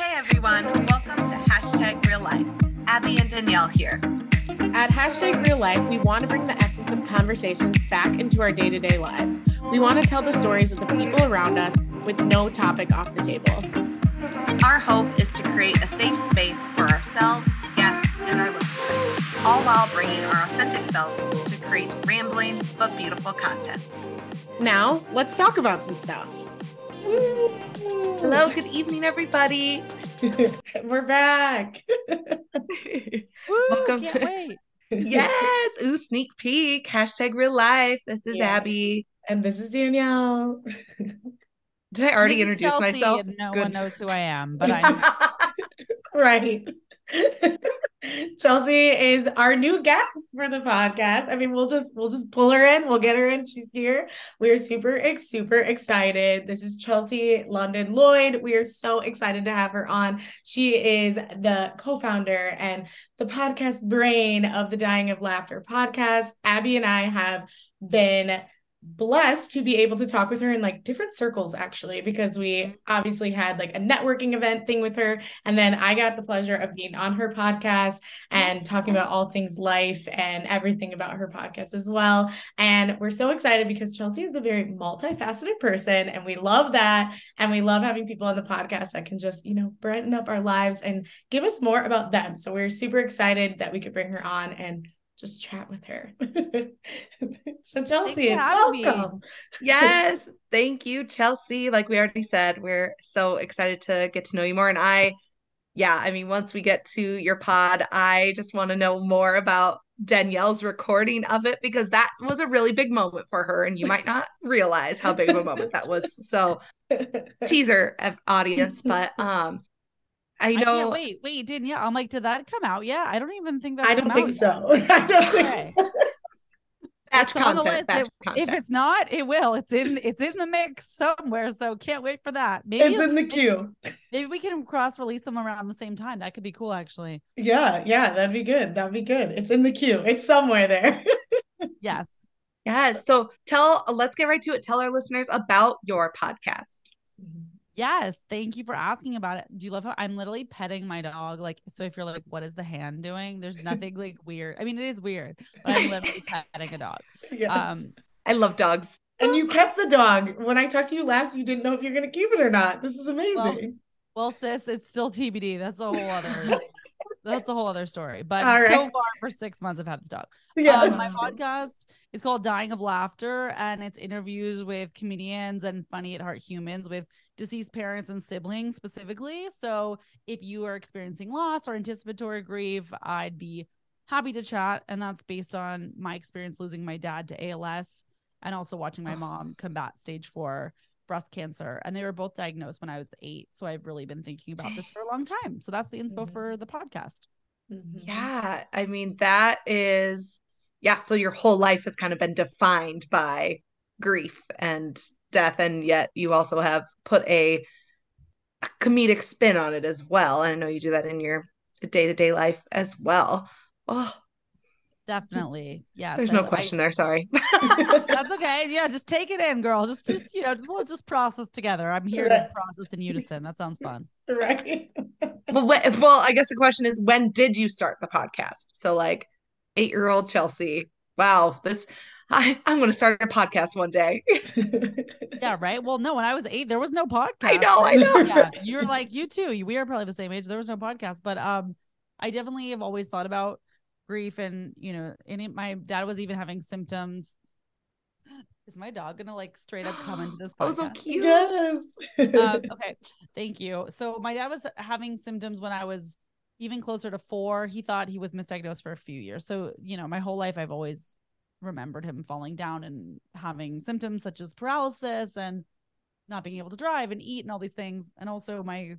Hey everyone, welcome to Hashtag Real Life. Abbie and Danielle here. At Hashtag Real Life, we want to bring the essence of conversations back into our day to day lives. We want to tell the stories of the people around us with no topic off the table. Our hope is to create a safe space for ourselves, guests, and our listeners, all while bringing our authentic selves to create rambling but beautiful content. Now, let's talk about some stuff. Hello, good evening, everybody. We're back. Woo, Welcome. Can't wait. yes, ooh, sneak peek. Hashtag real life. This is Yeah. Abbie. And this is Danielle. Did I already introduce Chelsea, myself? No Good. one knows who I am, but I'm right. Chelsea is our new guest for the podcast. I mean, we'll just we'll just pull her in. We'll get her in. She's here. We are super super excited. This is Chelsea London Lloyd. We are so excited to have her on. She is the co-founder and the podcast brain of the Dying of Laughter podcast. Abbie and I have been blessed to be able to talk with her in like different circles actually because we mm-hmm. obviously had like a networking event thing with her and then I got the pleasure of being on her podcast and mm-hmm. talking about all things life and everything about her podcast as well and we're so excited because Chelsea is a very multifaceted person and we love that and we love having people on the podcast that can just you know brighten up our lives and give us more about them. So we're super excited that we could bring her on and just chat with her. so Chelsea, having me. welcome. Yes, thank you, Chelsea. Like we already said, we're so excited to get to know you more. And I, yeah, I mean, once we get to your pod, I just want to know more about Danielle's recording of it because that was a really big moment for her. And you might not realize how big of a moment that was. So, teaser of audience, but um, I I know. can't wait. Wait, Danielle. I'm like, did that come out yet? I don't even think that. I don't think so. I don't think Okay. so. Batch It's on the content, list. batch If, if it's not, it will. It's in. It's in the mix somewhere. So can't wait for that. Maybe It's in the queue. maybe we can cross release them around the same time. That could be cool, actually. Yeah, yeah, that'd be good. That'd be good. It's in the queue. It's somewhere there. Yes. Yes. So tell, let's get right to it. Tell our listeners about your podcast. Yes, thank you for asking about it. Do you love how I'm literally petting my dog? Like, so if you're like, what is the hand doing? There's nothing like weird. I mean, it is weird, but I'm literally petting a dog. Yes. Um, I love dogs. and you kept the dog. When I talked to you last, you didn't know if you're gonna keep it or not. This is amazing. well, sis, it's still TBD. That's a whole other. that's a whole other story. But All so far, for six months, I've had this dog. Yeah, Um, my podcast is called Dying of Laughter, and it's interviews with comedians and funny at heart humans with deceased parents and siblings specifically. So if you are experiencing loss or anticipatory grief, I'd be happy to chat. And that's based on my experience losing my dad to ALS and also watching my Oh. mom combat stage four breast cancer. And they were both diagnosed when I was eight. So I've really been thinking about this for a long time. So that's the inspo Mhm. for the podcast. Mhm. Yeah, I mean that is yeah, so your whole life has kind of been defined by grief and death and yet you also have put a, a comedic spin on it as well. And I know you do that in your day-to-day life as well. Oh, Definitely. Yeah. there's no question there, sorry. That's okay. Yeah, just take it in, girl. Just, just you know, just, let's just process together. I'm here to process in unison. That sounds fun. right. well, when, well, I guess the question is when did you start the podcast? So like 8-year-old Chelsea. Wow, this I, I'm going to start a podcast one day. Yeah, right. Well, no, when I was eight, there was no podcast. I know, I know. Yeah, you're like you too. We are probably the same age. There was no podcast, but um, I definitely have always thought about grief, and you know, and it, my dad was even having symptoms. Is my dog gonna like straight up come into this? Oh, so cute. yes. um, okay, thank you. So my dad was having symptoms when I was even closer to four. He thought he was misdiagnosed for a few years. So you know, my whole life I've always remembered him falling down and having symptoms such as paralysis and not being able to drive and eat and all these things. And also my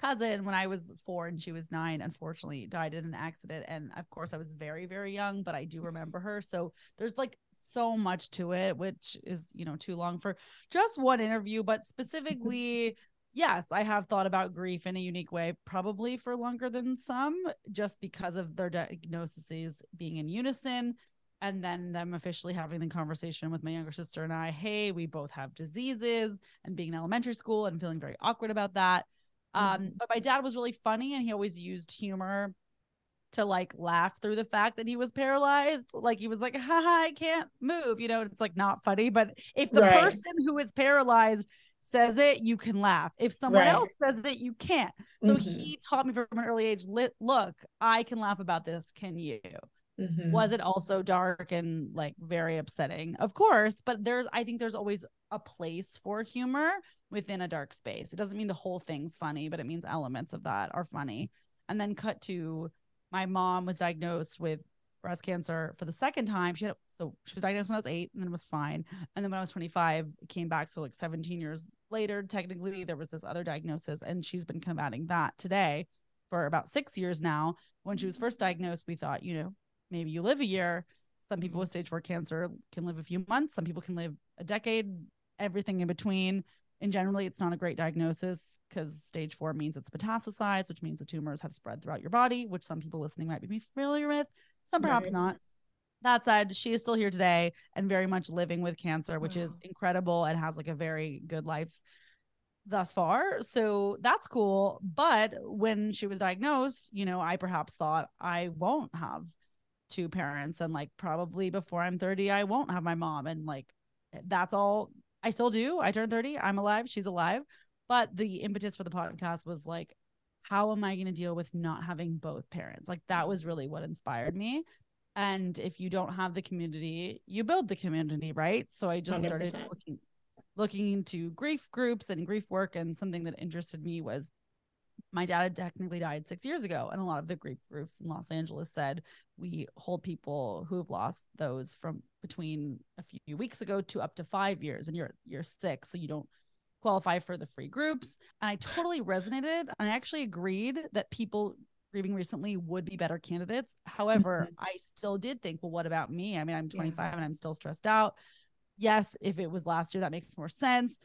cousin, when I was four and she was nine, unfortunately died in an accident. And of course, I was very, very young, but I do mm-hmm. remember her. So there's like so much to it, which is, you know, too long for just one interview. But mm-hmm. specifically, yes, I have thought about grief in a unique way, probably for longer than some, just because of their diagnoses being in unison. And then them officially having the conversation with my younger sister and I, hey, we both have diseases, and being in elementary school and feeling very awkward about that Um, but my dad was really funny and he always used humor to like laugh through the fact that he was paralyzed. Like he was like, haha, I can't move. You know, it's like not funny. But if the Right. person who is paralyzed says it, you can laugh. If someone Right. else says it, you can't. So Mhm. he taught me from an early age, look, I can laugh about this. Can you? Mhm. Was it also dark and like very upsetting? Of course, but there's I think there's always a place for humor within a dark space. It doesn't mean the whole thing's funny, but it means elements of that are funny. And then cut to my mom was diagnosed with breast cancer for the second time. She had so she was diagnosed when I was eight and then it was fine. And then when I was 25, it came back. So like 17 years later, technically there was this other diagnosis, and she's been combating that today for about six years now. When she was first diagnosed, we thought, you know, maybe you live a year. Some people mm-hmm. with stage four cancer can live a few months. Some people can live a decade, everything in between. And generally, it's not a great diagnosis because stage four means it's metastasized, which means the tumors have spread throughout your body, which some people listening might be familiar with, some perhaps Right. not. That said, she is still here today and very much living with cancer, which is incredible and has like a very good life thus far. So that's cool. But when she was diagnosed, you know, I perhaps thought I won't have two parents and like probably before I'm 30, I won't have my mom. And like that's all I still do. I turned 30, I'm alive, she's alive. But the impetus for the podcast was like, how am I going to deal with not having both parents? Like that was really what inspired me. And if you don't have the community, you build the community, right? So I just started 100%. looking looking into grief groups and grief work and something that interested me was my dad had technically died six years ago and a lot of the grief groups in los angeles said we hold people who have lost those from between a few weeks ago to up to five years and you're you're sick so you don't qualify for the free groups and i totally resonated and i actually agreed that people grieving recently would be better candidates however Mhm. i still did think well what about me i mean i'm Yeah. 25 and i'm still stressed out yes, if it was last year, that makes more sense.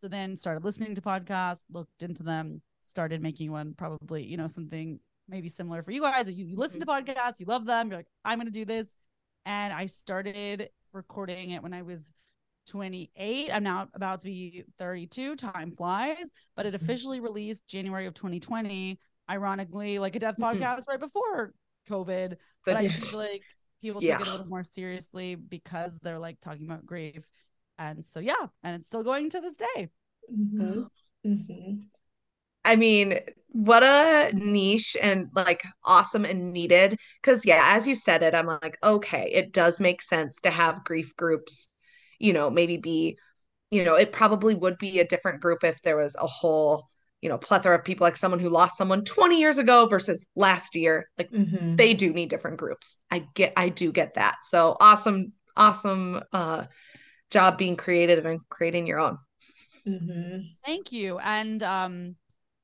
So then started listening to podcasts, looked into them, started making one probably, you know, something maybe similar for you guys. You, you listen to podcasts, you love them, you're like, I'm going to do this. And I started recording it when I was 28. I'm now about to be 32. Time flies, but it Mhm. officially released January of 2020. Ironically, like a death Mhm. podcast right before COVID but I Goodness. feel like people Yeah. took it a little more seriously because they're like talking about grief. And so yeah, and it's still going to this day. Mhm. Mhm. I mean, what a niche and like awesome and needed. Because, yeah, as you said it, I'm like, okay, it does make sense to have grief groups, you know, maybe be, you know, it probably would be a different group if there was a whole, you know, plethora of people like someone who lost someone 20 years ago versus last year. Like, Mhm. they do need different groups. I get, I do get that. So awesome, awesome uh job being creative and creating your own. Mhm. Thank you. And um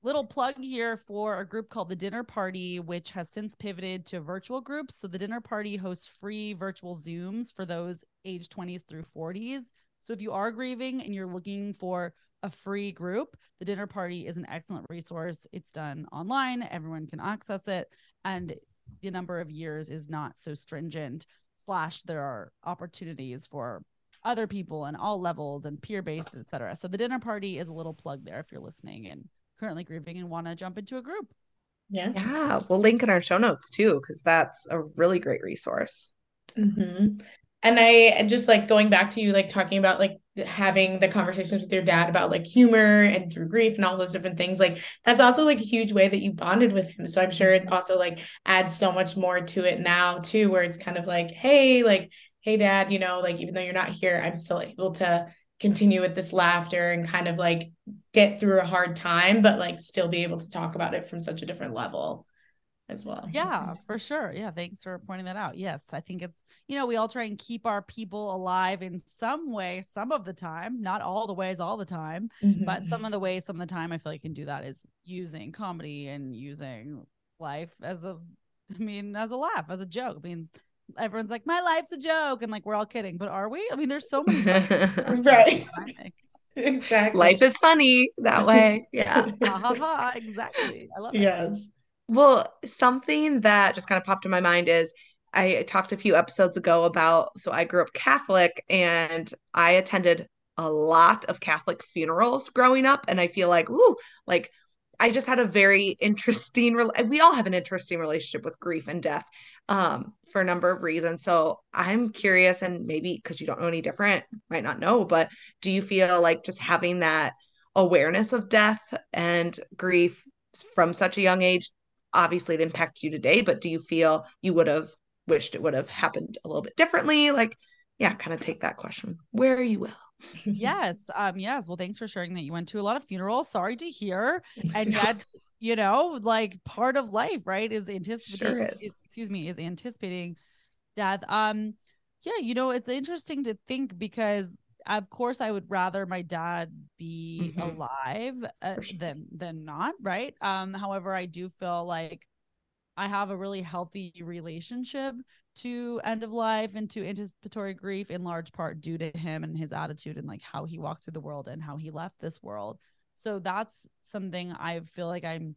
little plug here for a group called the Dinner Party, which has since pivoted to virtual groups. So the Dinner Party hosts free virtual Zooms for those age 20s through 40s. So if you are grieving and you're looking for a free group, the Dinner Party is an excellent resource. It's done online, everyone can access it, and the number of years is not so stringent. Slash, there are opportunities for other people and all levels and peer based, etc. So the dinner party is a little plug there if you're listening and currently grieving and want to jump into a group. Yeah. Yeah, we'll link in our show notes too, because that's a really great resource. hmm And I just like going back to you, like talking about like having the conversations with your dad about like humor and through grief and all those different things. Like that's also like a huge way that you bonded with him. So I'm sure it also like adds so much more to it now too, where it's kind of like, hey, like, hey, dad, you know, like even though you're not here, I'm still able to continue with this laughter and kind of like get through a hard time, but like still be able to talk about it from such a different level as well. Yeah, for sure. Yeah, thanks for pointing that out. Yes, I think it's, you know, we all try and keep our people alive in some way, some of the time, not all the ways all the time, but Mhm. some of the ways, some of the time, I feel like you can do that is using comedy and using life as a, I mean, as a laugh, as a joke. I mean, everyone's like, my life's a joke. And like, we're all kidding, but are we? I mean, there's so many. Right. Exactly. Life is funny that way. Yeah. Ha ha ha. Exactly. I love it. yes. Well, something that just kind of popped in my mind is I talked a few episodes ago about so I grew up Catholic and I attended a lot of Catholic funerals growing up. And I feel like, ooh, like I just had a very interesting we all have an interesting relationship with grief and death um for a number of reasons. So I'm curious and maybe because you don't know any different, might not know, but do you feel like just having that awareness of death and grief from such a young age obviously it impacts you today, but do you feel you would have wished it would have happened a little bit differently? Like, yeah, kind of take that question where you will yes. Um, yes. Well, thanks for sharing that you went to a lot of funerals. Sorry to hear. And yet, you know, like part of life, right, is anticipating sure is. Is, excuse me, is anticipating death. Um, yeah, you know, it's interesting to think because of course I would rather my dad be mm-hmm. alive uh, sure. than than not, right? Um, however, I do feel like I have a really healthy relationship to end of life and to anticipatory grief in large part due to him and his attitude and like how he walked through the world and how he left this world. So that's something I feel like I'm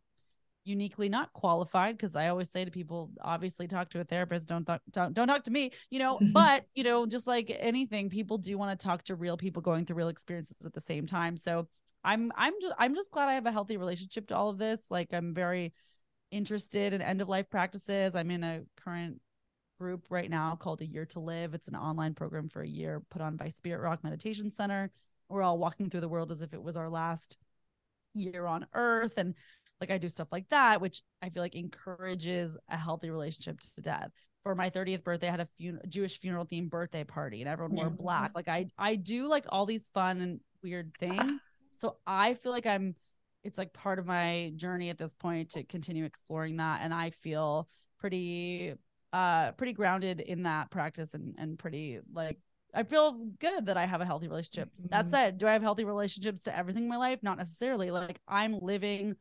uniquely not qualified because I always say to people, obviously talk to a therapist, don't th- don't, don't talk to me, you know. but you know, just like anything, people do want to talk to real people going through real experiences at the same time. So I'm I'm just I'm just glad I have a healthy relationship to all of this. Like I'm very interested in end of life practices. I'm in a current group right now called A Year to Live. It's an online program for a year put on by Spirit Rock Meditation Center. We're all walking through the world as if it was our last year on earth. And like I do stuff like that, which I feel like encourages a healthy relationship to death. For my 30th birthday, I had a fun- Jewish funeral themed birthday party and everyone wore black. Like I I do like all these fun and weird things. So I feel like I'm it's like part of my journey at this point to continue exploring that. And I feel pretty uh pretty grounded in that practice and and pretty like I feel good that I have a healthy relationship. Mm-hmm. That said, do I have healthy relationships to everything in my life? Not necessarily. Like I'm living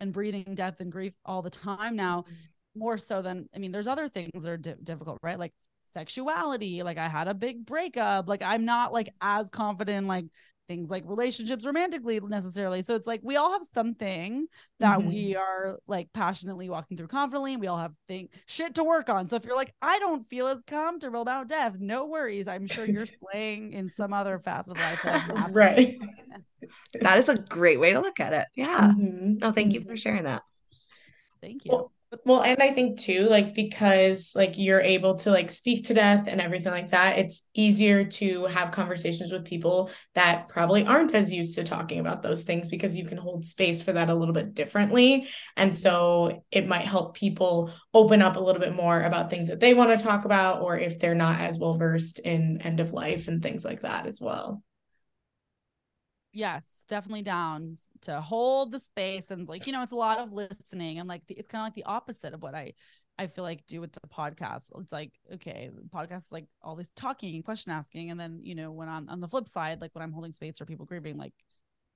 and breathing death and grief all the time now, mm-hmm. more so than I mean, there's other things that are di- difficult, right? Like sexuality. Like I had a big breakup. Like I'm not like as confident like things like relationships romantically necessarily. So it's like we all have something that mm-hmm. we are like passionately walking through confidently. We all have thing shit to work on. So if you're like, I don't feel as comfortable about death, no worries. I'm sure you're slaying in some other facet of life. right. That is a great way to look at it. Yeah. Mm-hmm. No, thank you for mm-hmm. sharing that. Thank you. Well, well and i think too like because like you're able to like speak to death and everything like that it's easier to have conversations with people that probably aren't as used to talking about those things because you can hold space for that a little bit differently. And so it might help people open up a little bit more about things that they want to talk about or if they're not as well versed in end of life and things like that as well. Yes definitely down to hold the space and like you know it's a lot of listening and like it's kind of like the opposite of what i i feel like do with the podcast it's like okay the podcast is like all this talking and question asking and then you know when i'm on the flip side like when i'm holding space for people grieving like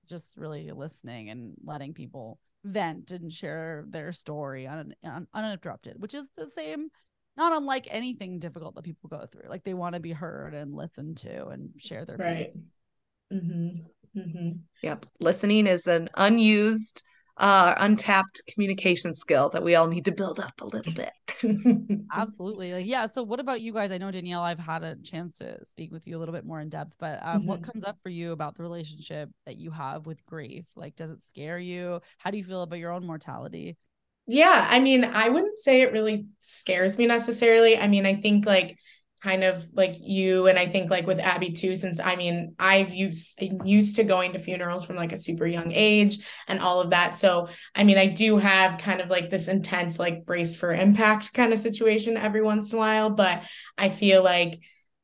just really listening and letting people vent and share their story un- un- uninterrupted which is the same not unlike anything difficult that people go through like they want to be heard and listened to and share their right. mm-hmm. Mm-hmm. Yep. Listening is an unused, uh, untapped communication skill that we all need to build up a little bit. Absolutely. Like, yeah. So, what about you guys? I know, Danielle, I've had a chance to speak with you a little bit more in depth, but um, mm-hmm. what comes up for you about the relationship that you have with grief? Like, does it scare you? How do you feel about your own mortality? Yeah. I mean, I wouldn't say it really scares me necessarily. I mean, I think like, kind of like you and I think like with Abbie too since I mean I've used used to going to funerals from like a super young age and all of that. So I mean I do have kind of like this intense like brace for impact kind of situation every once in a while but I feel like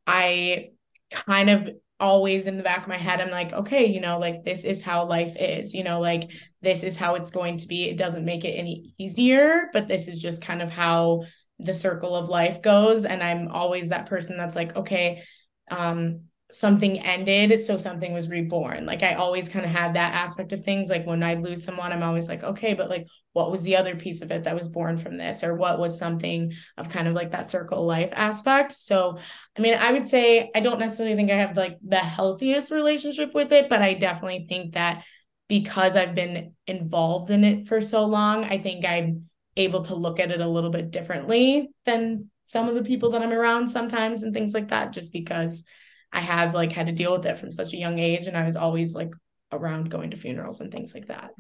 I kind of always in the back of my head I'm like okay you know like this is how life is you know like this is how it's going to be. It doesn't make it any easier but this is just kind of how the circle of life goes and i'm always that person that's like okay um something ended so something was reborn. Like i always kind of have that aspect of things. Like when i lose someone i'm always like okay but like what was the other piece of it that was born from this? Or what was something of kind of like that circle life aspect? So i mean i would say i don't necessarily think i have like the healthiest relationship with it but i definitely think that because i've been involved in it for so long i think i'm able to look at it a little bit differently than some of the people that I'm around sometimes and things like that, just because I have like had to deal with it from such a young age and I was always like around going to funerals and things like that.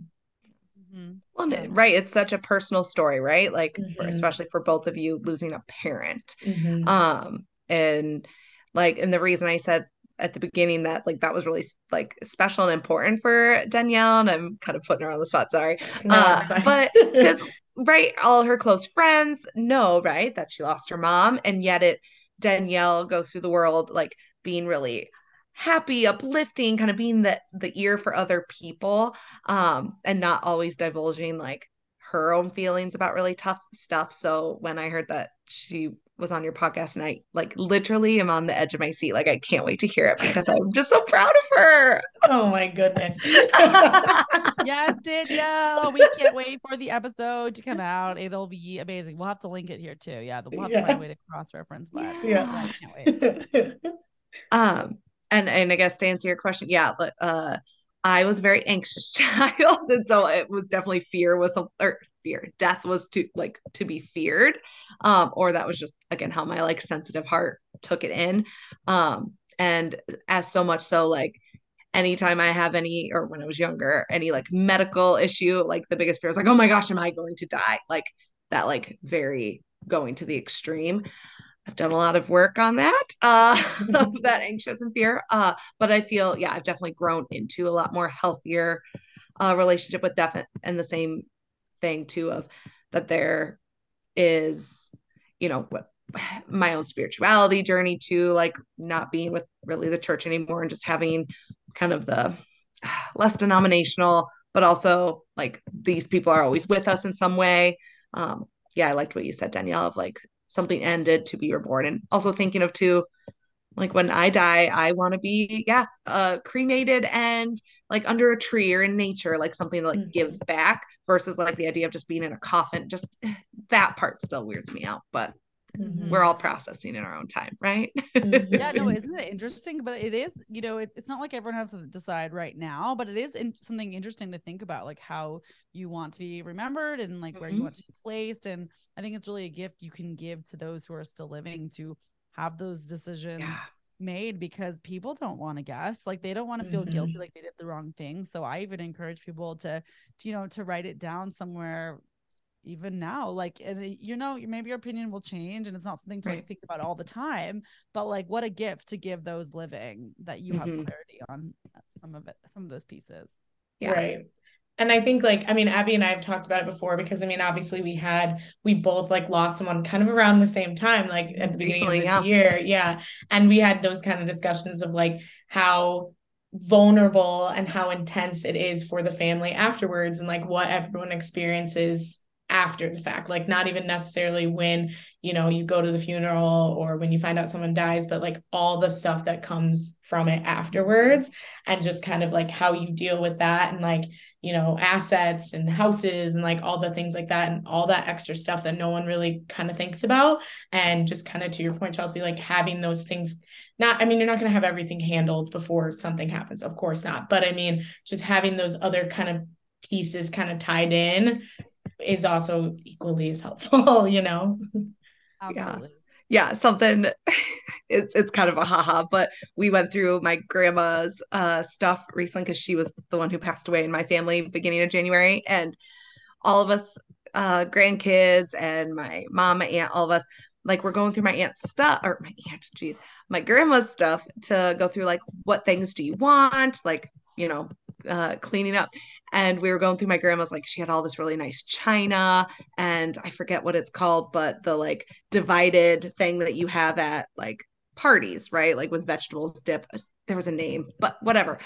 Mm-hmm. Well, yeah. right. It's such a personal story, right? Like, mm-hmm. for, especially for both of you losing a parent. Mm-hmm. Um, and like, and the reason I said at the beginning that like that was really like special and important for Danielle, and I'm kind of putting her on the spot. Sorry, no, uh, but because right, all her close friends know right that she lost her mom, and yet it Danielle goes through the world like being really happy, uplifting, kind of being the the ear for other people, um, and not always divulging like her own feelings about really tough stuff. So when I heard that she was on your podcast and I like literally am on the edge of my seat. Like I can't wait to hear it because I'm just so proud of her. Oh my goodness. yes, Danielle. We can't wait for the episode to come out. It'll be amazing. We'll have to link it here too. Yeah, we'll have yeah. to find a way to cross reference, but yeah. I can't wait. um and and I guess to answer your question, yeah, but uh I was a very anxious child, and so it was definitely fear was or fear, death was to like to be feared, um, or that was just again how my like sensitive heart took it in, um, and as so much so like anytime I have any or when I was younger any like medical issue, like the biggest fear is like oh my gosh, am I going to die? Like that like very going to the extreme. I've done a lot of work on that, uh, that anxious and fear. Uh, but I feel, yeah, I've definitely grown into a lot more healthier uh, relationship with death and the same thing too of that there is, you know, what my own spirituality journey too, like not being with really the church anymore and just having kind of the less denominational, but also like these people are always with us in some way. Um, yeah, I liked what you said, Danielle, of like something ended to be reborn and also thinking of too like when i die i want to be yeah uh cremated and like under a tree or in nature like something to like mm-hmm. give back versus like the idea of just being in a coffin just that part still weirds me out but Mm-hmm. we're all processing in our own time, right? Mm-hmm. yeah, no, isn't it interesting? But it is, you know, it, it's not like everyone has to decide right now, but it is in, something interesting to think about, like how you want to be remembered and like mm-hmm. where you mm-hmm. want to be placed. And I think it's really a gift you can give to those who are still living to have those decisions. Yeah. made because people don't want to guess like they don't want to feel guilty mm-hmm. like they did the wrong thing so i even encourage people to, to you know to write it down somewhere even now like and you know maybe your opinion will change and it's not something to right. like think about all the time but like what a gift to give those living that you mm-hmm. have clarity on some of it some of those pieces yeah right and I think like I mean Abbie and I have talked about it before because I mean obviously we had we both like lost someone kind of around the same time like at the beginning Recently, of this yeah. year yeah and we had those kind of discussions of like how vulnerable and how intense it is for the family afterwards and like what everyone experiences after the fact like not even necessarily when you know you go to the funeral or when you find out someone dies but like all the stuff that comes from it afterwards and just kind of like how you deal with that and like you know assets and houses and like all the things like that and all that extra stuff that no one really kind of thinks about. And just kind of to your point Chelsea like having those things not I mean you're not going to have everything handled before something happens of course not but I mean just having those other kind of pieces kind of tied in is also equally as helpful, you know? Absolutely. Yeah. yeah something it's it's kind of a haha, but we went through my grandma's uh stuff recently because she was the one who passed away in my family beginning of January. And all of us uh grandkids and my mom, my aunt, all of us like we're going through my aunt's stuff or my aunt, geez, my grandma's stuff to go through like what things do you want? Like, you know, uh, cleaning up and we were going through my grandma's like she had all this really nice china and i forget what it's called but the like divided thing that you have at like parties right? Like with vegetables dip. There was a name but whatever.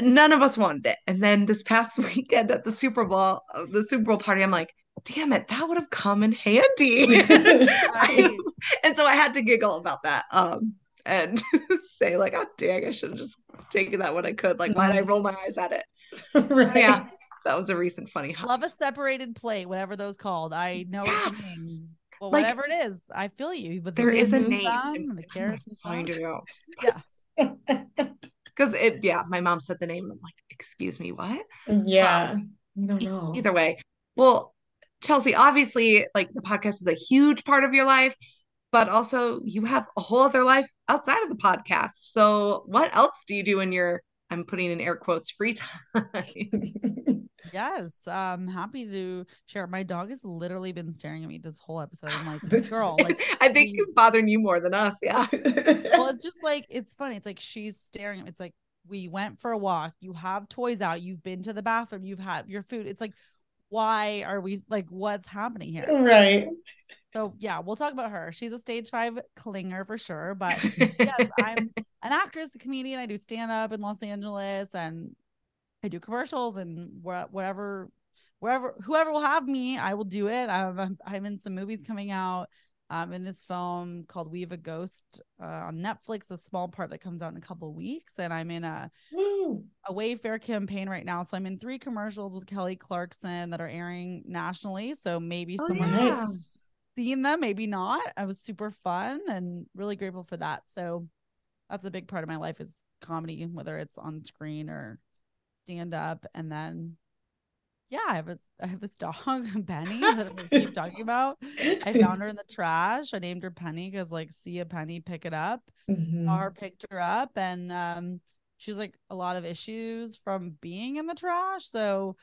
None of us wanted it. And then this past weekend at the super bowl uh, the super bowl party i'm like damn it that would have come in handy. And so i had to giggle about that um and say like, oh dang, I should have just taken that when I could. Like, why did I roll my eyes at it? right. Yeah, that was a recent funny. Love a separated plate, whatever those called. I know yeah. what you mean. Well, like, whatever it is, I feel you. But there is a name. And the carrots find it out. Yeah. Because it, yeah, my mom said the name, I'm like, excuse me, what? Yeah, um, I don't know. Either way, well, Chelsea, obviously, like the podcast is a huge part of your life but also you have a whole other life outside of the podcast. So what else do you do in your I'm putting in air quotes free time? Yes, I'm happy to share. My dog has literally been staring at me this whole episode. I'm like, girl, like I think we- it's bothering you more than us. Yeah. well, it's just like it's funny. It's like she's staring at me. It's like we went for a walk. You have toys out. You've been to the bathroom. You've had your food. It's like, why are we like what's happening here? right. So yeah, we'll talk about her. She's a stage five clinger for sure. But yes, I'm an actress, a comedian. I do stand up in Los Angeles and I do commercials and wha- whatever, wherever, whoever will have me, I will do it. I'm, I'm- in some movies coming out. Um, in this film called We Have a Ghost uh, on Netflix, a small part that comes out in a couple weeks, and I'm in a Woo. a Wayfair campaign right now. So I'm in three commercials with Kelly Clarkson that are airing nationally. So maybe Oh, someone yeah. Seen them, maybe not. I was super fun and really grateful for that. So that's a big part of my life is comedy, whether it's on screen or stand up. And then yeah, I have a I have this dog, Penny, that I keep talking about. I found her in the trash. I named her Penny because like see a penny, pick it up Mhm. saw her picked her up and um she's like a lot of issues from being in the trash so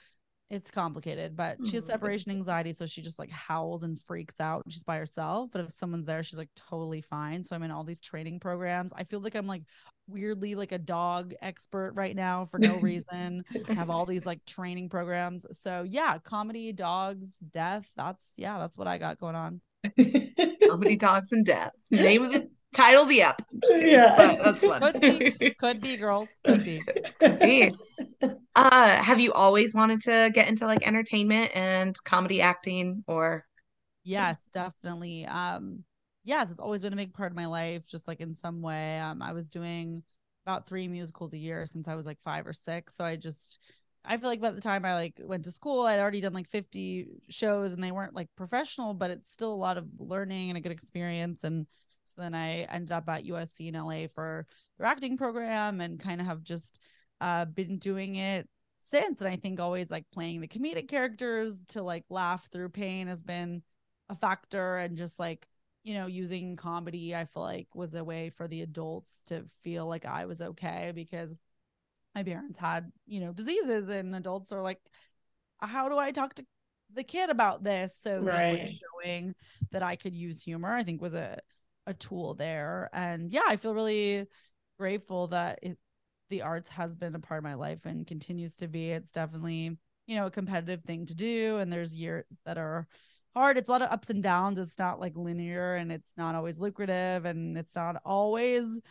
it's complicated but she has mm-hmm. separation anxiety so she just like howls and freaks out when she's by herself but if someone's there she's like totally fine so i'm in all these training programs. I feel like i'm like weirdly like a dog expert right now for no reason. I have all these like training programs so yeah comedy dogs death that's yeah that's what i got going on. Comedy dogs and death. Name of the title the app. I'm just kidding, Yeah. but that's fun. Could be. could be girls could be Hey. Uh, have you always wanted to get into like entertainment and comedy acting or Yes, definitely. Um, yes, it's always been a big part of my life, just like in some way. Um, I was doing about three musicals a year since I was like five or six. So I just I feel like by the time I like went to school, I'd already done like 50 shows and they weren't like professional, but it's still a lot of learning and a good experience. And so then I ended up at USC in LA for their acting program and kind of have just uh been doing it since. And I think always like playing the comedic characters to like laugh through pain has been a factor and just like you know using comedy i feel like was a way for the adults to feel like i was okay because my parents had you know diseases and adults are like how do i talk to the kid about this so just like showing that i could use humor i think was a a tool there. And yeah i feel really grateful that it the arts has been a part of my life and continues to be. It's definitely you know a competitive thing to do and there's years that are hard. It's a lot of ups and downs. It's not like linear and it's not always lucrative and it's not always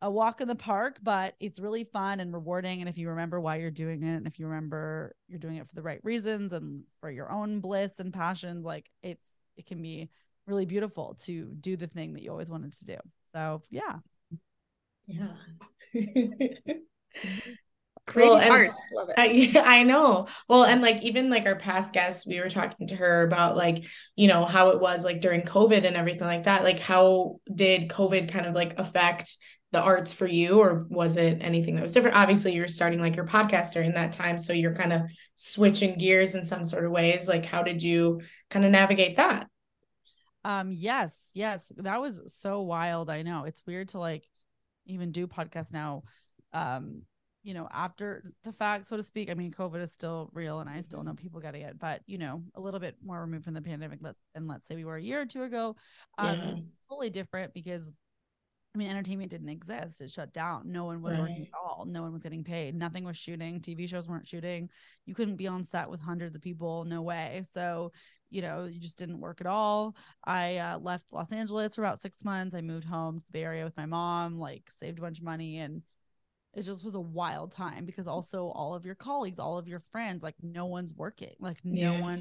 a walk in the park but it's really fun and rewarding. And if you remember why you're doing it and if you remember you're doing it for the right reasons and for your own bliss and passion like it's it can be really beautiful to do the thing that you always wanted to do so yeah Yeah. creating Well, and- art? Love it. I, I know. Well, and like even like our past guests, we were talking to her about like, you know, how it was like during COVID and everything like that. Like, how did COVID kind of like affect the arts for you, or was it anything that was different? Obviously, you're starting like your podcast during that time, so you're kind of switching gears in some sort of ways. Like, how did you kind of navigate that? Um, yes, yes, that was so wild. I know it's weird to like even do podcasts now. Um, you know, after the fact, so to speak. I mean, COVID is still real, and I still know people getting it, but you know, a little bit more removed from the pandemic let- than let's say we were a year or two ago. Um, Yeah. totally different because. I mean, entertainment didn't exist. It shut down. No one was working at all. No one was getting paid. Nothing was shooting. TV shows weren't shooting. You couldn't be on set with hundreds of people. No way. So, you know, you just didn't work at all. I uh, left Los Angeles for about six months. I moved home to the Bay Area with my mom, like saved a bunch of money. And it just was a wild time because also all of your colleagues, all of your friends, like no one's working. Like no Yeah. one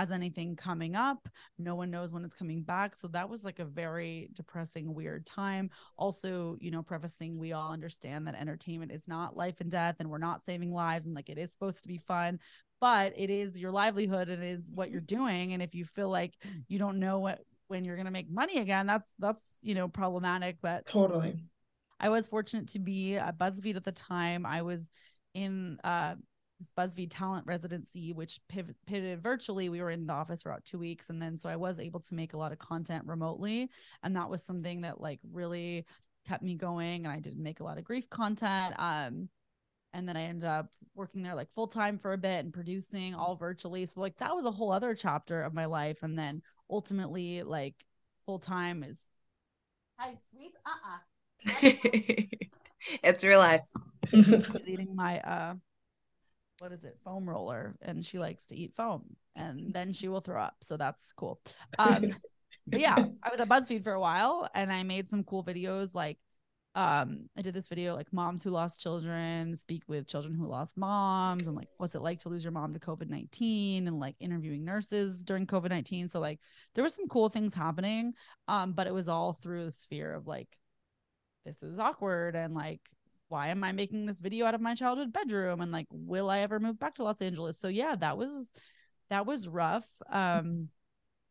has anything coming up. No one knows when it's coming back. So that was like a very depressing, weird time. Also, you know, prefacing we all understand that entertainment is not life and death and we're not saving lives and like it is supposed to be fun but it is your livelihood and it is what you're doing and if you feel like you don't know what when you're going to make money again that's that's you know problematic but Totally. i was fortunate to be at buzzfeed at the time i was in uh this BuzzFeed talent residency, which pivot, pivoted virtually. We were in the office for about two weeks. And then so I was able to make a lot of content remotely. And that was something that like really kept me going. And I did make a lot of grief content. Um, and then I ended up working there like full time for a bit and producing all virtually. So like that was a whole other chapter of my life. And then ultimately, like full time is hi sweet uh-uh. it's real life. Eating my uh what is it? Foam roller. And she likes to eat foam. And then she will throw up. So that's cool. Um but yeah i was at buzzfeed for a while and i made some cool videos like um i did this video like moms who lost children speak with children who lost moms and like what's it like to lose your mom to covid-19 and like interviewing nurses during covid-19 so like there was some cool things happening um but it was all through the sphere of like this is awkward and like why am i making this video out of my childhood bedroom? And like will i ever move back to los angeles? So yeah that was that was rough. Um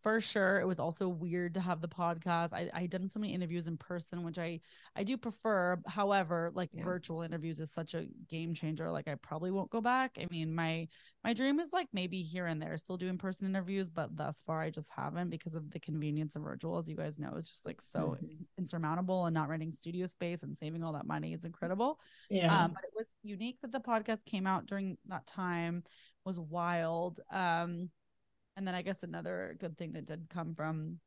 for sure it was also weird to have the podcast. I i done so many interviews in person which i i do prefer. However like yeah. virtual interviews is such a game changer like i probably won't go back. I mean my my dream is like maybe here and there still do in person interviews but thus far i just haven't because of the convenience of virtual as you guys know it's just like so mm-hmm. insurmountable and not renting studio space and saving all that money. It's incredible. Yeah. Um, but it was unique that the podcast came out during that time was wild. Um and then I guess another good thing that did come from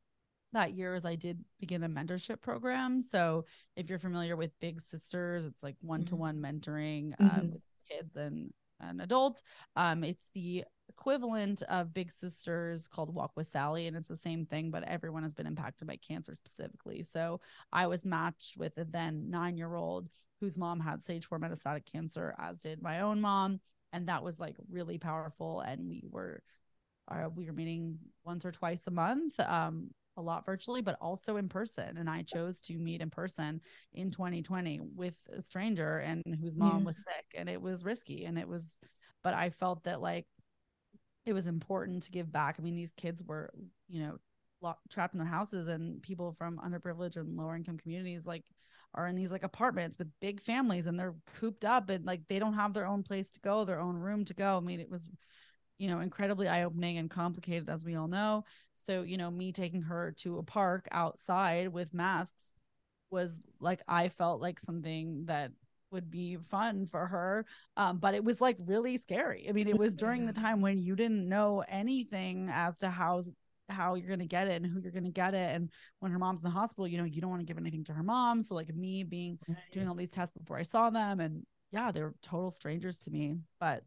that year is I did begin a mentorship program. So if you're familiar with Big Sisters, it's like one to one mentoring uh, mm-hmm. with kids and and adults. Um, it's the equivalent of Big Sisters called Walk with Sally, and it's the same thing, but everyone has been impacted by cancer specifically. So I was matched with a then nine year old whose mom had stage four metastatic cancer, as did my own mom. And that was like really powerful. And we were we were meeting once or twice a month um, a lot virtually but also in person. And i chose to meet in person in 2020 with a stranger and whose mom yeah. was sick and it was risky and it was but i felt that like it was important to give back. I mean these kids were you know locked, trapped in their houses and people from underprivileged and lower income communities like are in these like apartments with big families and they're cooped up and like they don't have their own place to go their own room to go. I mean it was you know, incredibly eye opening and complicated, as we all know. So, you know, me taking her to a park outside with masks was like, I felt like something that would be fun for her. Um, but it was like really scary. I mean, it was during the time when you didn't know anything as to how how you're gonna get it and who you're gonna get it. And when her mom's in the hospital, you know, you don't want to give anything to her mom. So like me being doing all these tests before I saw them, and yeah, they were total strangers to me. But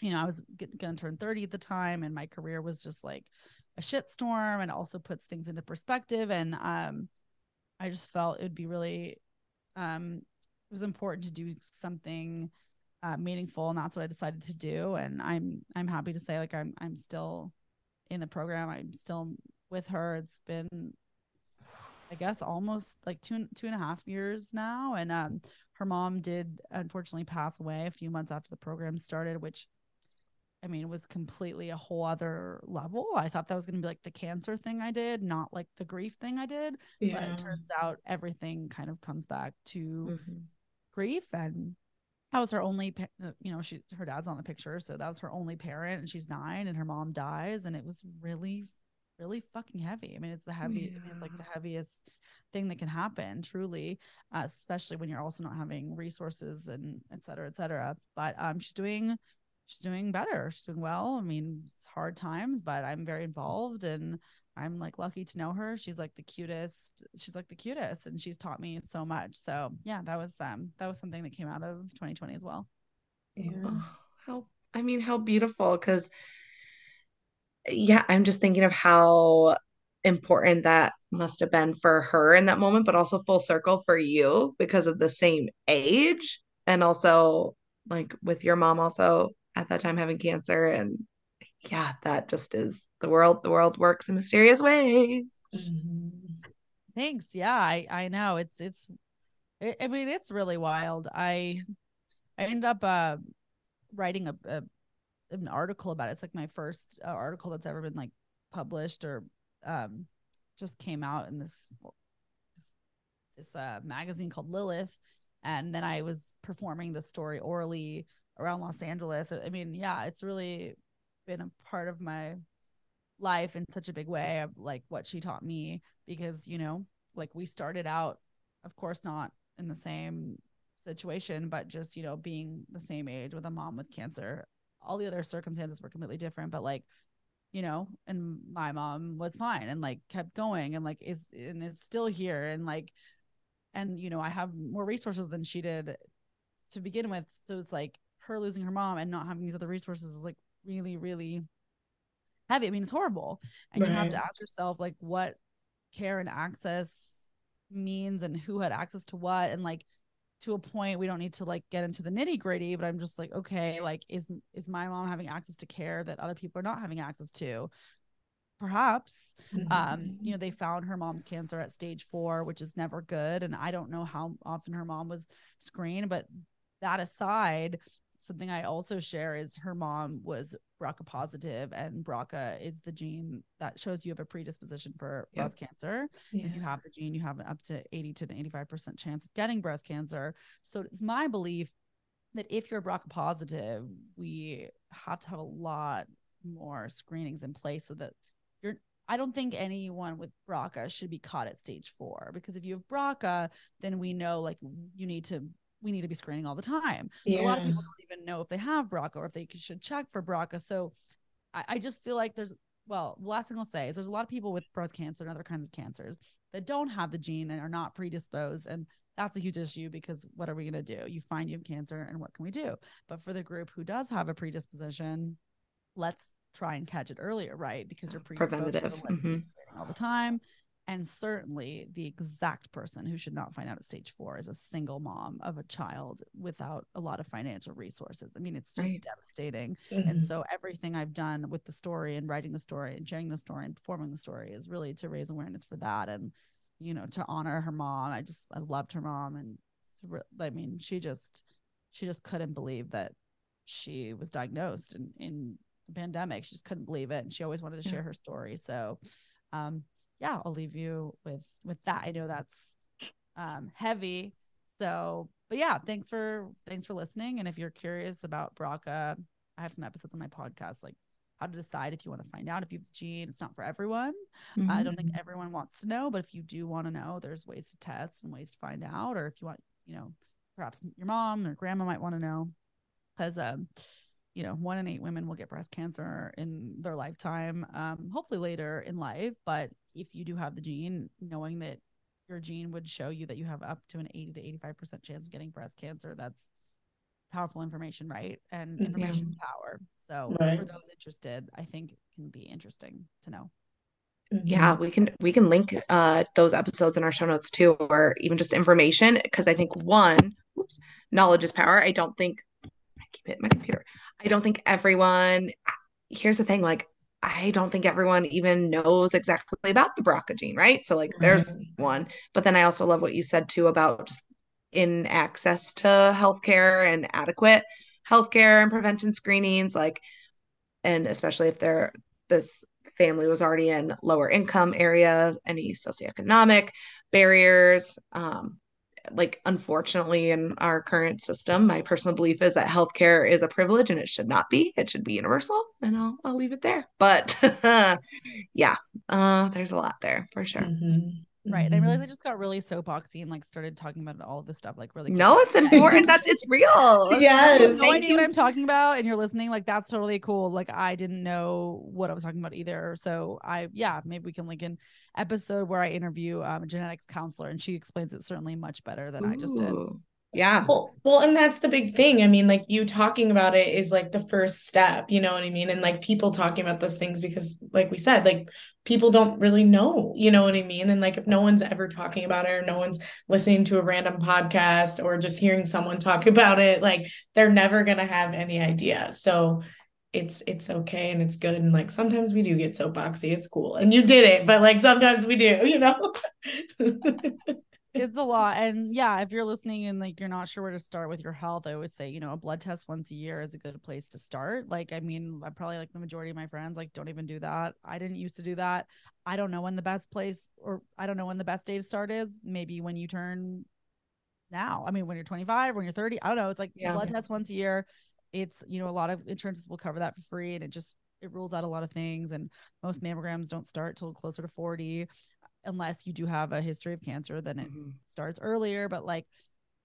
you know, I was going to turn 30 at the time and my career was just like a shitstorm and also puts things into perspective. And um, I just felt it would be really, um, it was important to do something uh, meaningful. And that's what I decided to do. And I'm, I'm happy to say like, I'm, I'm still in the program. I'm still with her. It's been, I guess almost like two, two and a half years now. And, um, her mom did unfortunately pass away a few months after the program started, which I mean, it was completely a whole other level. I thought that was going to be like the cancer thing I did, not like the grief thing I did. Yeah. But it turns out everything kind of comes back to mm-hmm. grief. And that was her only, uh, you know, she, her dad's on the picture. So that was her only parent and she's nine and her mom dies. And it was really, really fucking heavy. I mean, it's the heavy, yeah. I mean, it's like the heaviest thing that can happen truly, uh, especially when you're also not having resources and et cetera, et cetera. But um, she's doing she's doing better. She's doing well. I mean, it's hard times, but I'm very involved and I'm like lucky to know her. She's like the cutest. She's like the cutest and she's taught me so much. So yeah, that was um that was something that came out of 2020 as well. Yeah. Oh, how I mean, how beautiful because yeah, I'm just thinking of how important that must have been for her in that moment, but also full circle for you because of the same age. And also like with your mom also at that time having cancer. And yeah that just is the world the world works in mysterious ways. Mm-hmm. thanks. Yeah i i know. It's it's it, i mean it's really wild. I i end up uh writing a, a an article about it. It's like my first uh, article that's ever been like published or um just came out in this this uh magazine called lilith. And then i was performing the story orally around Los Angeles. I mean, yeah, it's really been a part of my life in such a big way of like what she taught me because, you know, like we started out, of course, not in the same situation, but just, you know, being the same age with a mom with cancer. All the other circumstances were completely different, but like, you know, and my mom was fine and like kept going and like is and is still here and like and you know, I have more resources than she did to begin with. So it's like her losing her mom and not having these other resources is like really, really heavy. I mean, it's horrible. And right. you have to ask yourself like what care and access means and who had access to what and like to a point we don't need to like get into the nitty gritty but i'm just like okay like is is my mom having access to care that other people are not having access to perhaps mm-hmm. um you know they found her mom's cancer at stage 4 which is never good and i don't know how often her mom was screened but that aside something I also share is her mom was BRCA positive, and BRCA is the gene that shows you have a predisposition for yep. breast cancer. Yeah. If you have the gene, you have an up to 80 to 85% chance of getting breast cancer. So it's my belief that if you're BRCA positive, we have to have a lot more screenings in place so that you're I don't think anyone with BRCA should be caught at stage four because if you have BRCA, then we know like you need to we need to be screening all the time. Yeah. A lot of people don't even know if they have BRCA or if they should check for BRCA. So I, I just feel like there's well, the last thing I'll say is there's a lot of people with breast cancer and other kinds of cancers that don't have the gene and are not predisposed. And that's a huge issue because what are we going to do? You find you have cancer and what can we do? But for the group who does have a predisposition, let's try and catch it earlier, right? Because you're predisposed preventative mm-hmm. all the time. And certainly, the exact person who should not find out at stage four is a single mom of a child without a lot of financial resources. I mean, it's just right. devastating. Mm-hmm. And so, everything I've done with the story and writing the story and sharing the story and performing the story is really to raise awareness for that and, you know, to honor her mom. I just, I loved her mom. And I mean, she just, she just couldn't believe that she was diagnosed in, in the pandemic. She just couldn't believe it. And she always wanted to yeah. share her story. So, um, yeah, I'll leave you with with that. I know that's um heavy. So, but yeah, thanks for thanks for listening. And if you're curious about BRCA, I have some episodes on my podcast like how to decide if you want to find out if you have the gene. It's not for everyone. Mm-hmm. I don't think mm-hmm. everyone wants to know, but if you do want to know, there's ways to test and ways to find out. Or if you want, you know, perhaps your mom or grandma might want to know. Because um, you know, one in eight women will get breast cancer in their lifetime, um, hopefully later in life. But if you do have the gene, knowing that your gene would show you that you have up to an 80 to 85% chance of getting breast cancer, that's powerful information, right? And mm, information is power. So right. for those interested, I think it can be interesting to know. Yeah, we can we can link uh those episodes in our show notes too, or even just information. Because I think one, oops, knowledge is power. I don't think keep hitting my computer. I don't think everyone, here's the thing, like, I don't think everyone even knows exactly about the BRCA gene, right? So, like, there's one. But then I also love what you said too about in access to healthcare and adequate healthcare and prevention screenings, like, and especially if they're this family was already in lower income areas, any socioeconomic barriers, um, like unfortunately in our current system my personal belief is that healthcare is a privilege and it should not be. It should be universal and i'll, I'll leave it there. But yeah uh, there's a lot there for sure. Mm-hmm. Right. And I realized I just got really soapboxy and like started talking about all of this stuff like really No, it's important. that's it's real. yes. no idea you. what I'm talking about and you're listening. Like that's totally cool. Like I didn't know what I was talking about either. So I yeah, maybe we can link an episode where I interview um, a genetics counselor and she explains it certainly much better than Ooh. I just did. Yeah. Well, well, and that's the big thing. I mean, like you talking about it is like the first step, you know what I mean? And like people talking about those things because, like we said, like people don't really know, you know what I mean? And like if no one's ever talking about it or no one's listening to a random podcast or just hearing someone talk about it, like they're never going to have any idea. So it's it's okay and it's good and like sometimes we do get soapboxy it's cool and you did it but like sometimes we do you know it's a lot and yeah if you're listening and like you're not sure where to start with your health i always say you know a blood test once a year is a good place to start like i mean i probably like the majority of my friends like don't even do that i didn't used to do that i don't know when the best place or i don't know when the best day to start is maybe when you turn now i mean when you're 25 when you're 30 i don't know it's like yeah. blood test once a year it's you know a lot of insurances will cover that for free and it just it rules out a lot of things and most mammograms don't start till closer to 40 unless you do have a history of cancer, then it mm-hmm. starts earlier. But like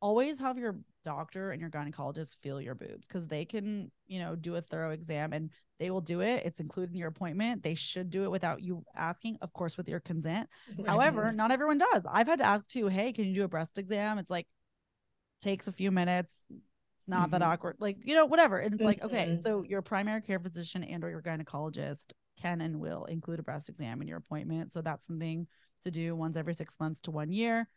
always have your doctor and your gynecologist feel your boobs because they can, you know, do a thorough exam and they will do it. It's included in your appointment. They should do it without you asking, of course, with your consent. However, not everyone does. I've had to ask too, hey, can you do a breast exam? It's like takes a few minutes. It's not that Mhm. awkward. Like, you know, whatever. And it's like, okay, Mhm. so your primary care physician and or your gynecologist can and will include a breast exam in your appointment. So that's something to do once every six months to one year,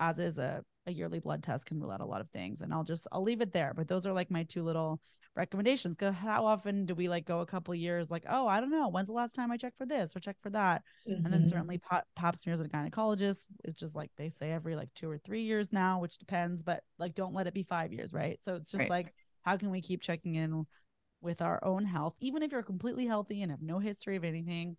as is a, a yearly blood test can rule out a lot of things. And I'll just I'll leave it there. But those are like my two little recommendations. Cause how often do we like go a couple years like, oh, I don't know, when's the last time I checked for this or checked for that? And then Mhm. certainly pap, pap smears at a gynecologist is just like they say every like two or three years now, which depends, but like don't let it be five years, right? So it's just Right. like, how can we keep checking in with our own health, even if you're completely healthy and have no history of anything?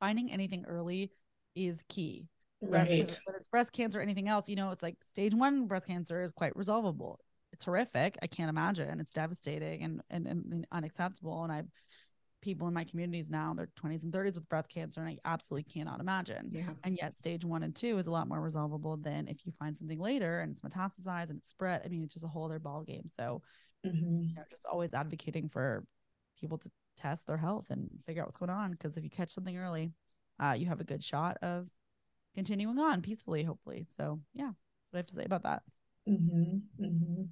Finding anything early is key. Right. Whether it's breast cancer or anything else, you know, it's like stage one breast cancer is quite resolvable. It's horrific. I can't imagine. It's devastating and, and, and unacceptable. And I've people in my communities now in their 20s and 30s with breast cancer, and I absolutely cannot imagine. Yeah. And yet, stage one and two is a lot more resolvable than if you find something later and it's metastasized and it's spread. I mean, it's just a whole other ball game. So, Mhm. you know, just always advocating for people to test their health and figure out what's going on. Because if you catch something early, uh, you have a good shot of continuing on peacefully, hopefully. So, yeah, that's what I have to say about that. Mhm. Mhm.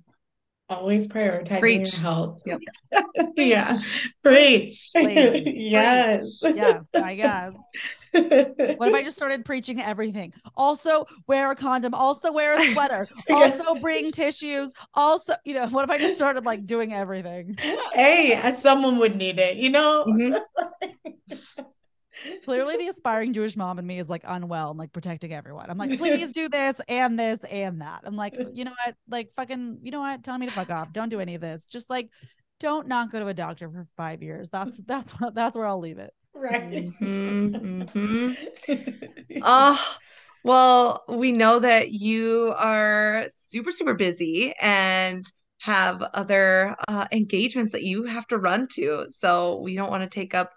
Always prioritizing Preach. your health. Yep. yeah. Preach. lady. yes. Yeah, I guess. What if I just started preaching everything? Also, wear a condom. Also, wear a sweater. Also, bring tissues. Also, you know, what if I just started like doing everything? hey, someone would need it, you know? Mhm. Clearly, the aspiring Jewish mom in me is like unwell and like protecting everyone. I'm like, please do this and this and that. I'm like, you know what? Like, fucking, you know what? Tell me to fuck off. Don't do any of this. Just like, don't not go to a doctor for five years. That's that's what that's where I'll leave it. Right. Mhm, mhm. Oh, well, we know that you are super, super busy and have other uh, engagements that you have to run to. So we don't want to take up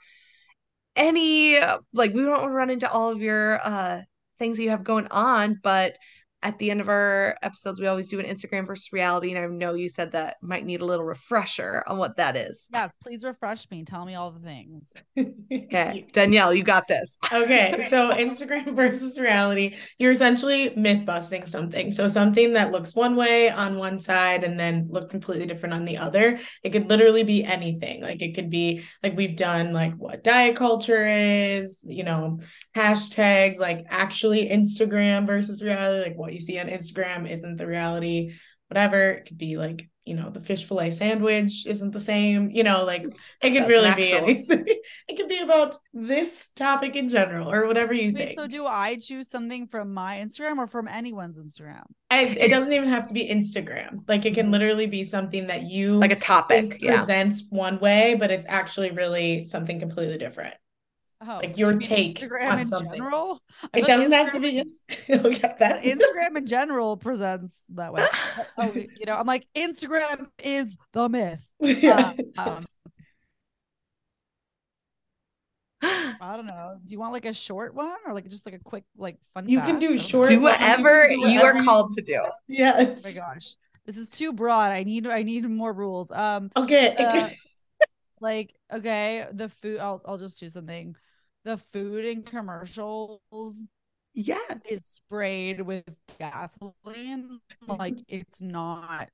any, like, we don't want to run into all of your uh, things that you have going on. But at the end of our episodes, we always do an Instagram versus reality. And I know you said that might need a little refresher on what that is. Yes, please refresh me. Tell me all the things. Okay, Danielle, you got this. Okay, so Instagram versus reality, you're essentially myth busting something. So something that looks one way on one side and then look completely different on the other. It could literally be anything. Like it could be like we've done like what diet culture is, you know, hashtags like actually Instagram versus reality, like what you see on Instagram isn't the reality. Whatever. It could be like, you know, the fish fillet sandwich isn't the same, you know, like it could That's really an be anything. it could be about this topic in general or whatever you Wait, think. so do I choose something from my Instagram or from anyone's Instagram? And it doesn't even have to be Instagram. Like it can Mhm. literally be something that you Like a think topic. Yeah. presents one way, but it's actually really something completely different. Oh, Like your you take Instagram on in something. general. I It doesn't have to be Inst- Look at that. Instagram in general presents that way. oh, you know, I'm like Instagram is the myth. Yeah. Uh, um, I don't know. Do you want like a short one or like just like a quick like fun? You can fact? do don't short- do one, you can whatever you are called to do. yes. Oh my gosh, this is too broad. I need I need more rules. Um, Okay. Uh, like okay, the food. I'll I'll just do something. The food in commercials Yeah. is sprayed with gasoline. Like it's not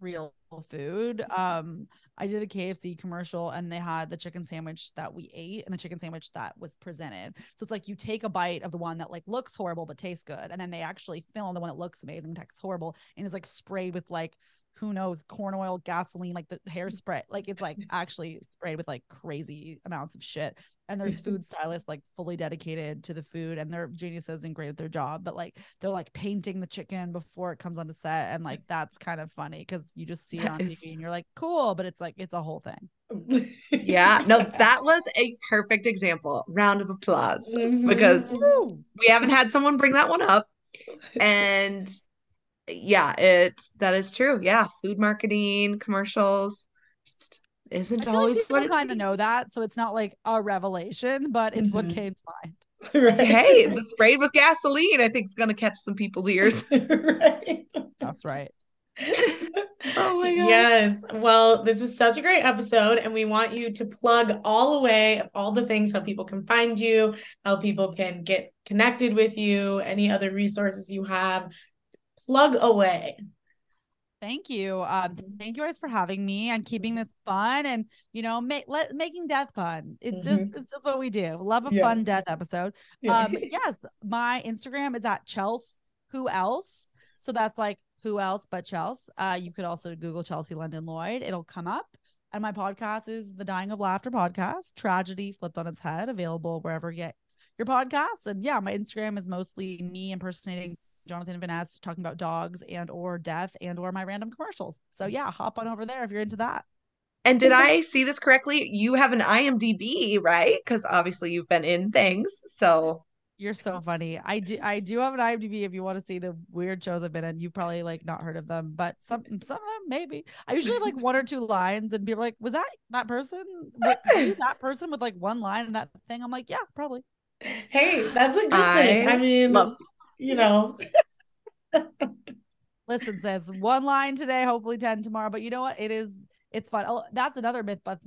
real food. Um, I did a KFC commercial and they had the chicken sandwich that we ate and the chicken sandwich that was presented. So it's like you take a bite of the one that like looks horrible but tastes good, and then they actually film the one that looks amazing, tastes horrible, and is like sprayed with like who knows corn oil, gasoline, like the hairspray. Like it's like actually sprayed with like crazy amounts of shit. And there's food stylists like fully dedicated to the food and they're geniuses and great at their job. But like they're like painting the chicken before it comes onto set. And like that's kind of funny because you just see it on TV and you're like, cool, but it's like it's a whole thing. Yeah. No, that was a perfect example. Round of applause. Mhm. Because Woo! we haven't had someone bring that one up. And yeah, it that is true. Yeah. Food marketing, commercials isn't feel like always people kind of know that. So it's not like a revelation, but it's what Mhm. came to mind. Right. Hey, the sprayed with gasoline, I think, is going to catch some people's ears. right. That's right. Oh my gosh. Yes. Well, this was such a great episode, and we want you to plug all away all the things how people can find you, how people can get connected with you, any other resources you have. Plug away. Thank you. Um, thank you guys for having me and keeping this fun and you know, make let making death fun. It's just it's just what we do. Love a Yeah. fun death episode. Um, yes, my Instagram is at Chels Who Else. So that's like who else but Chels. Uh, you could also Google Chelsea London Lloyd. It'll come up. And my podcast is the Dying of Laughter podcast, Tragedy Flipped on Its Head, available wherever you get your podcasts. And yeah, my Instagram is mostly me impersonating Jonathan Van Ness talking about dogs and or death and or my random commercials. So yeah, hop on over there if you're into that. And did I see this correctly? You have an IMDb, right? Because obviously you've been in things. So You're so funny. I do I do have an IMDb if you want to see the weird shows I've been in. You've probably like not heard of them, but some some of them maybe. I usually have like one or two lines and people are like, was that that person? Were that person with like one line and that thing? I'm like, yeah, probably. Hey, that's a good thing. I I mean, love- you know, Listen, says one line today, hopefully 10 tomorrow. But you know what? It is it's fun. Oh, that's another myth but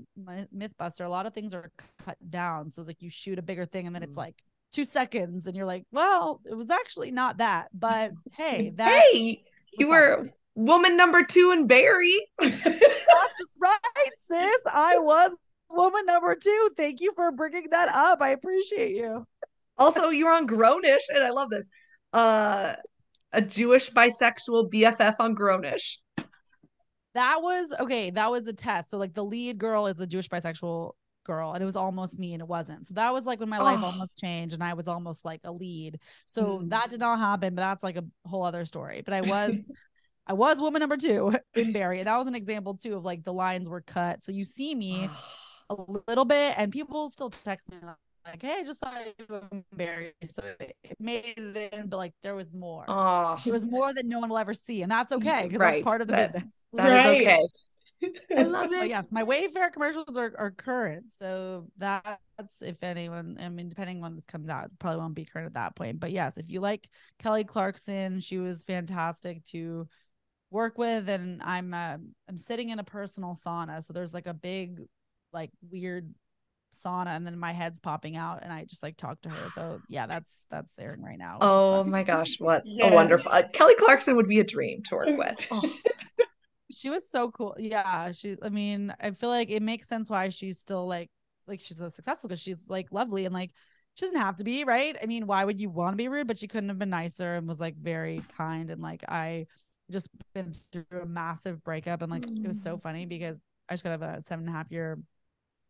myth buster. A lot of things are cut down. So it's like you shoot a bigger thing and then it's Mm. like two seconds and you're like, well, it was actually not that. But hey, that hey, you were woman number two in Barry. That's right, sis. I was woman number two. Thank you for bringing that up. I appreciate you. Also, you're on Grownish, and I love this. Uh, a Jewish bisexual BFF on Grownish. That was okay. That was a test. So like the lead girl is a Jewish bisexual girl, and it was almost me, and it wasn't. So that was like when my life Oh. almost changed, and I was almost like a lead. So Mm. that did not happen, but that's like a whole other story. But I was. I was woman number two in Barry, and that was an example too of like the lines were cut. So you see me a little bit, and people still text me like, "Hey, I just saw you in Barry." So it it made it in, but like there was more. Oh, It was more that no one will ever see, and that's okay because Right, that's part of the that- business. that is Right. okay. I love But it. yes, my Wayfair commercials are, are current, so that's if anyone. I mean, depending when this comes out, probably won't be current at that point. But yes, if you like Kelly Clarkson, she was fantastic to work with, and I'm uh, I'm sitting in a personal sauna, so there's like a big, like weird sauna, and then my head's popping out, and I just like talk to her. So yeah, that's that's airing right now. Oh my gosh, what Yes. a wonderful uh, Kelly Clarkson would be a dream to work with. Oh, she was so cool. Yeah, she. I mean, I feel like it makes sense why she's still like like she's so successful because she's like lovely and like she doesn't have to be right. I mean, why would you want to be rude? But she couldn't have been nicer and was like very kind and like I just been through a massive breakup and like it was so funny because I just got out of a seven and a half year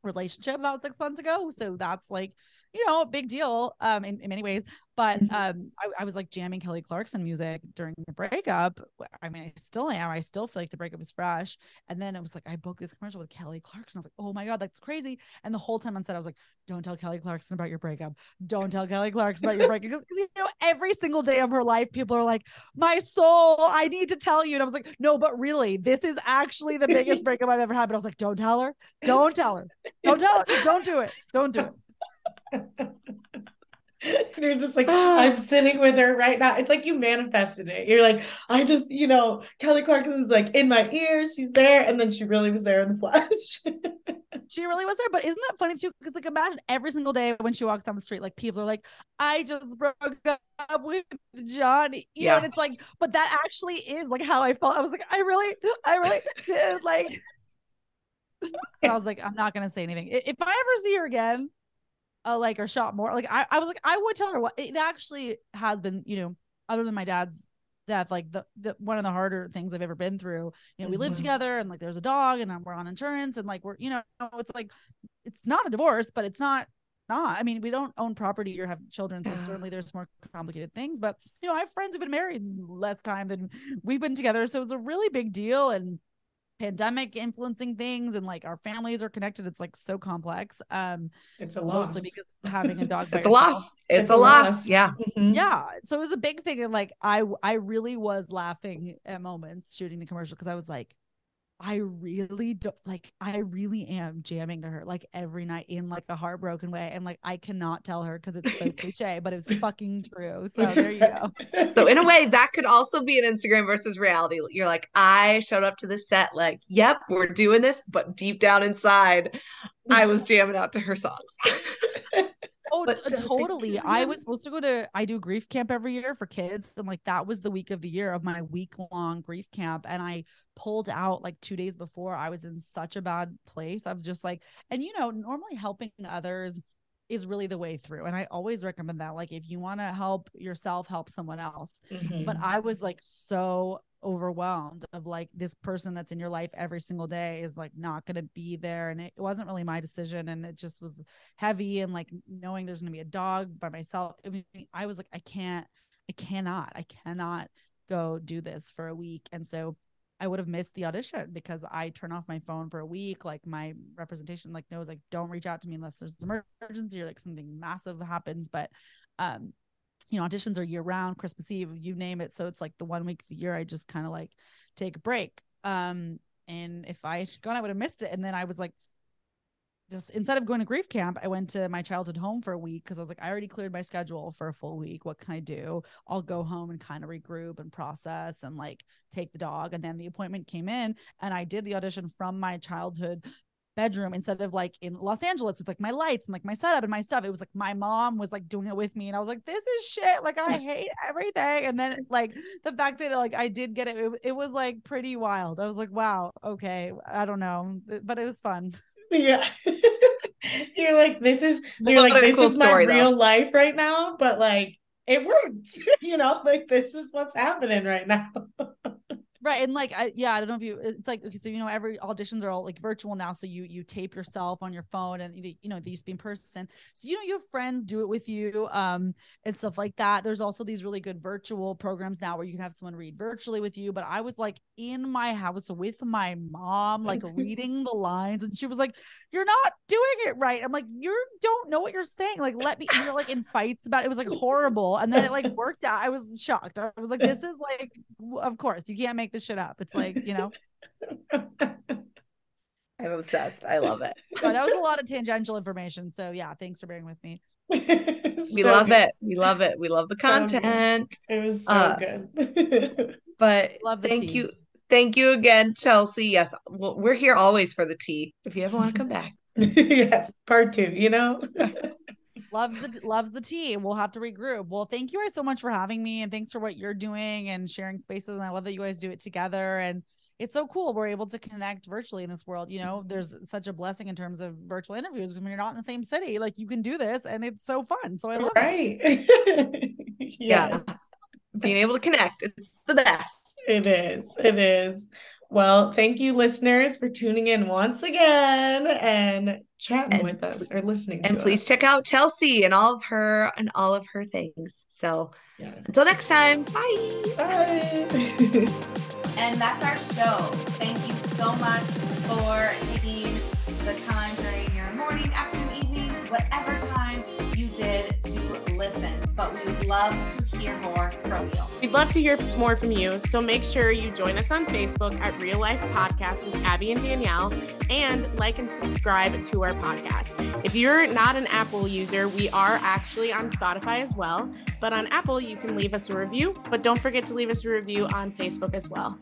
relationship about six months ago. So that's like, you know, a big deal um in, in many ways. But Mhm. um I, I was like jamming Kelly Clarkson music during the breakup. I mean, I still am. I still feel like the breakup is fresh. And then it was like I booked this commercial with Kelly Clarkson. I was like, oh my God, that's crazy. And the whole time on set, I was like, don't tell Kelly Clarkson about your breakup. Don't tell Kelly Clarkson about your breakup. Because you know, every single day of her life, people are like, my soul, I need to tell you. And I was like, no, but really, this is actually the biggest breakup I've ever had. But I was like, don't tell her. Don't tell her. Don't tell her. Don't do it. Don't do it. You're just like, I'm sitting with her right now. It's like you manifested it. You're like, I just, you know, Kelly Clarkson's like in my ears, she's there, and then she really was there in the flesh. She really was there. But isn't that funny too? Because like imagine every single day when she walks down the street, like people are like, I just broke up with Johnny. You know, and it's like, but that actually is like how I felt. I was like, I really, I really did like I was like, I'm not gonna say anything. If I ever see her again, uh, like or shot more, like I, I was like, I would tell her what it actually has been, you know, other than my dad's death, like the, the one of the harder things I've ever been through. You know, we live Mhm. together and like there's a dog and we're on insurance and like we're, you know, it's like it's not a divorce, but it's not not. I mean, we don't own property or have children, so Yeah. certainly there's more complicated things. But you know, I have friends who've been married less time than we've been together, so it's a really big deal and pandemic influencing things and like our families are connected it's like so complex um it's a loss. mostly because having a dog by it's a loss. It's, a loss. Yeah. Mhm. yeah so it was a big thing and like i i really was laughing at moments shooting the commercial because i was like I really don't like I really am jamming to her like every night in like a heartbroken way. And like I cannot tell her because it's so cliche, but it's fucking true. So there you go. So in a way, that could also be an Instagram versus reality. You're like, I showed up to the set like, yep, we're doing this, but deep down inside, I was jamming out to her songs. Oh, but totally. I was supposed to go to I do grief camp every year for kids and like that was the week of the year of my week long grief camp and I pulled out like 2 days before. I was in such a bad place. I was just like and you know, normally helping others is really the way through. And I always recommend that. Like, if you want to help yourself, help someone else. Mm-hmm. But I was like so overwhelmed of like this person that's in your life every single day is like not going to be there and it wasn't really my decision and it just was heavy and like knowing there's going to be a dog by myself I, mean, I was like I can't I cannot I cannot go do this for a week and so I would have missed the audition because I turn off my phone for a week. Like my representation like knows like don't reach out to me unless there's an emergency or like something massive happens. But um you know, auditions are year round, Christmas Eve, you name it. So it's like the one week of the year I just kind of like take a break. Um, and if I had gone, I would have missed it. And then I was like, just instead of going to grief camp, I went to my childhood home for a week because I was like, I already cleared my schedule for a full week. What can I do? I'll go home and kind of regroup and process and like take the dog. And then the appointment came in and I did the audition from my childhood bedroom instead of like in Los Angeles with like my lights and like my setup and my stuff. It was like my mom was like doing it with me, and I was like, "This is shit! Like I hate everything." And then like the fact that like I did get it, it, it was like pretty wild. I was like, "Wow, okay, I don't know," but it was fun. Yeah. you're like, this is you're like, this cool is my real though. life right now, but like it worked. you know, like this is what's happening right now. Right. And like, I, yeah, I don't know if you, it's like, okay, so, you know, every auditions are all like virtual now. So you, you tape yourself on your phone and, you know, they used to be in person. So, you know, you have friends do it with you um, and stuff like that. There's also these really good virtual programs now where you can have someone read virtually with you. But I was like in my house with my mom, like reading the lines. And she was like, you're not doing it right. I'm like, you don't know what you're saying. Like, let me, you know, like in fights about it. it was like horrible. And then it like worked out. I was shocked. I was like, this is like, of course you can't make make this shit up. It's like, you know. I'm obsessed. I love it. that was a lot of tangential information. So yeah, thanks for bearing with me. we so love good. it. We love it. We love the content. it was so uh, good. but love thank tea. you. Thank you again, Chelsea. Yes, well, we're here always for the tea. If you ever want to come back. yes, part two, you know? Loves the loves the tea. We'll have to regroup. Well, thank you guys so much for having me and thanks for what you're doing and sharing spaces. And I love that you guys do it together. And it's so cool. We're able to connect virtually in this world. You know, mm-hmm. there's such a blessing in terms of virtual interviews because when you're not in the same city. Like you can do this and it's so fun. So I love right. it. yeah. yeah. Being able to connect. It's the best. It is. It is. Well, thank you, listeners, for tuning in once again and chatting and, with us or listening. And please us. check out Chelsea and all of her and all of her things. So yes. until next time, bye. Bye. and that's our show. Thank you so much for taking the time during your morning, afternoon, evening, whatever time you did to listen. But we would love to hear more from you. We'd love to hear more from you. So make sure you join us on Facebook at Real Life Podcast with Abbie and Danielle and like and subscribe to our podcast. If you're not an Apple user, we are actually on Spotify as well. But on Apple, you can leave us a review. But don't forget to leave us a review on Facebook as well.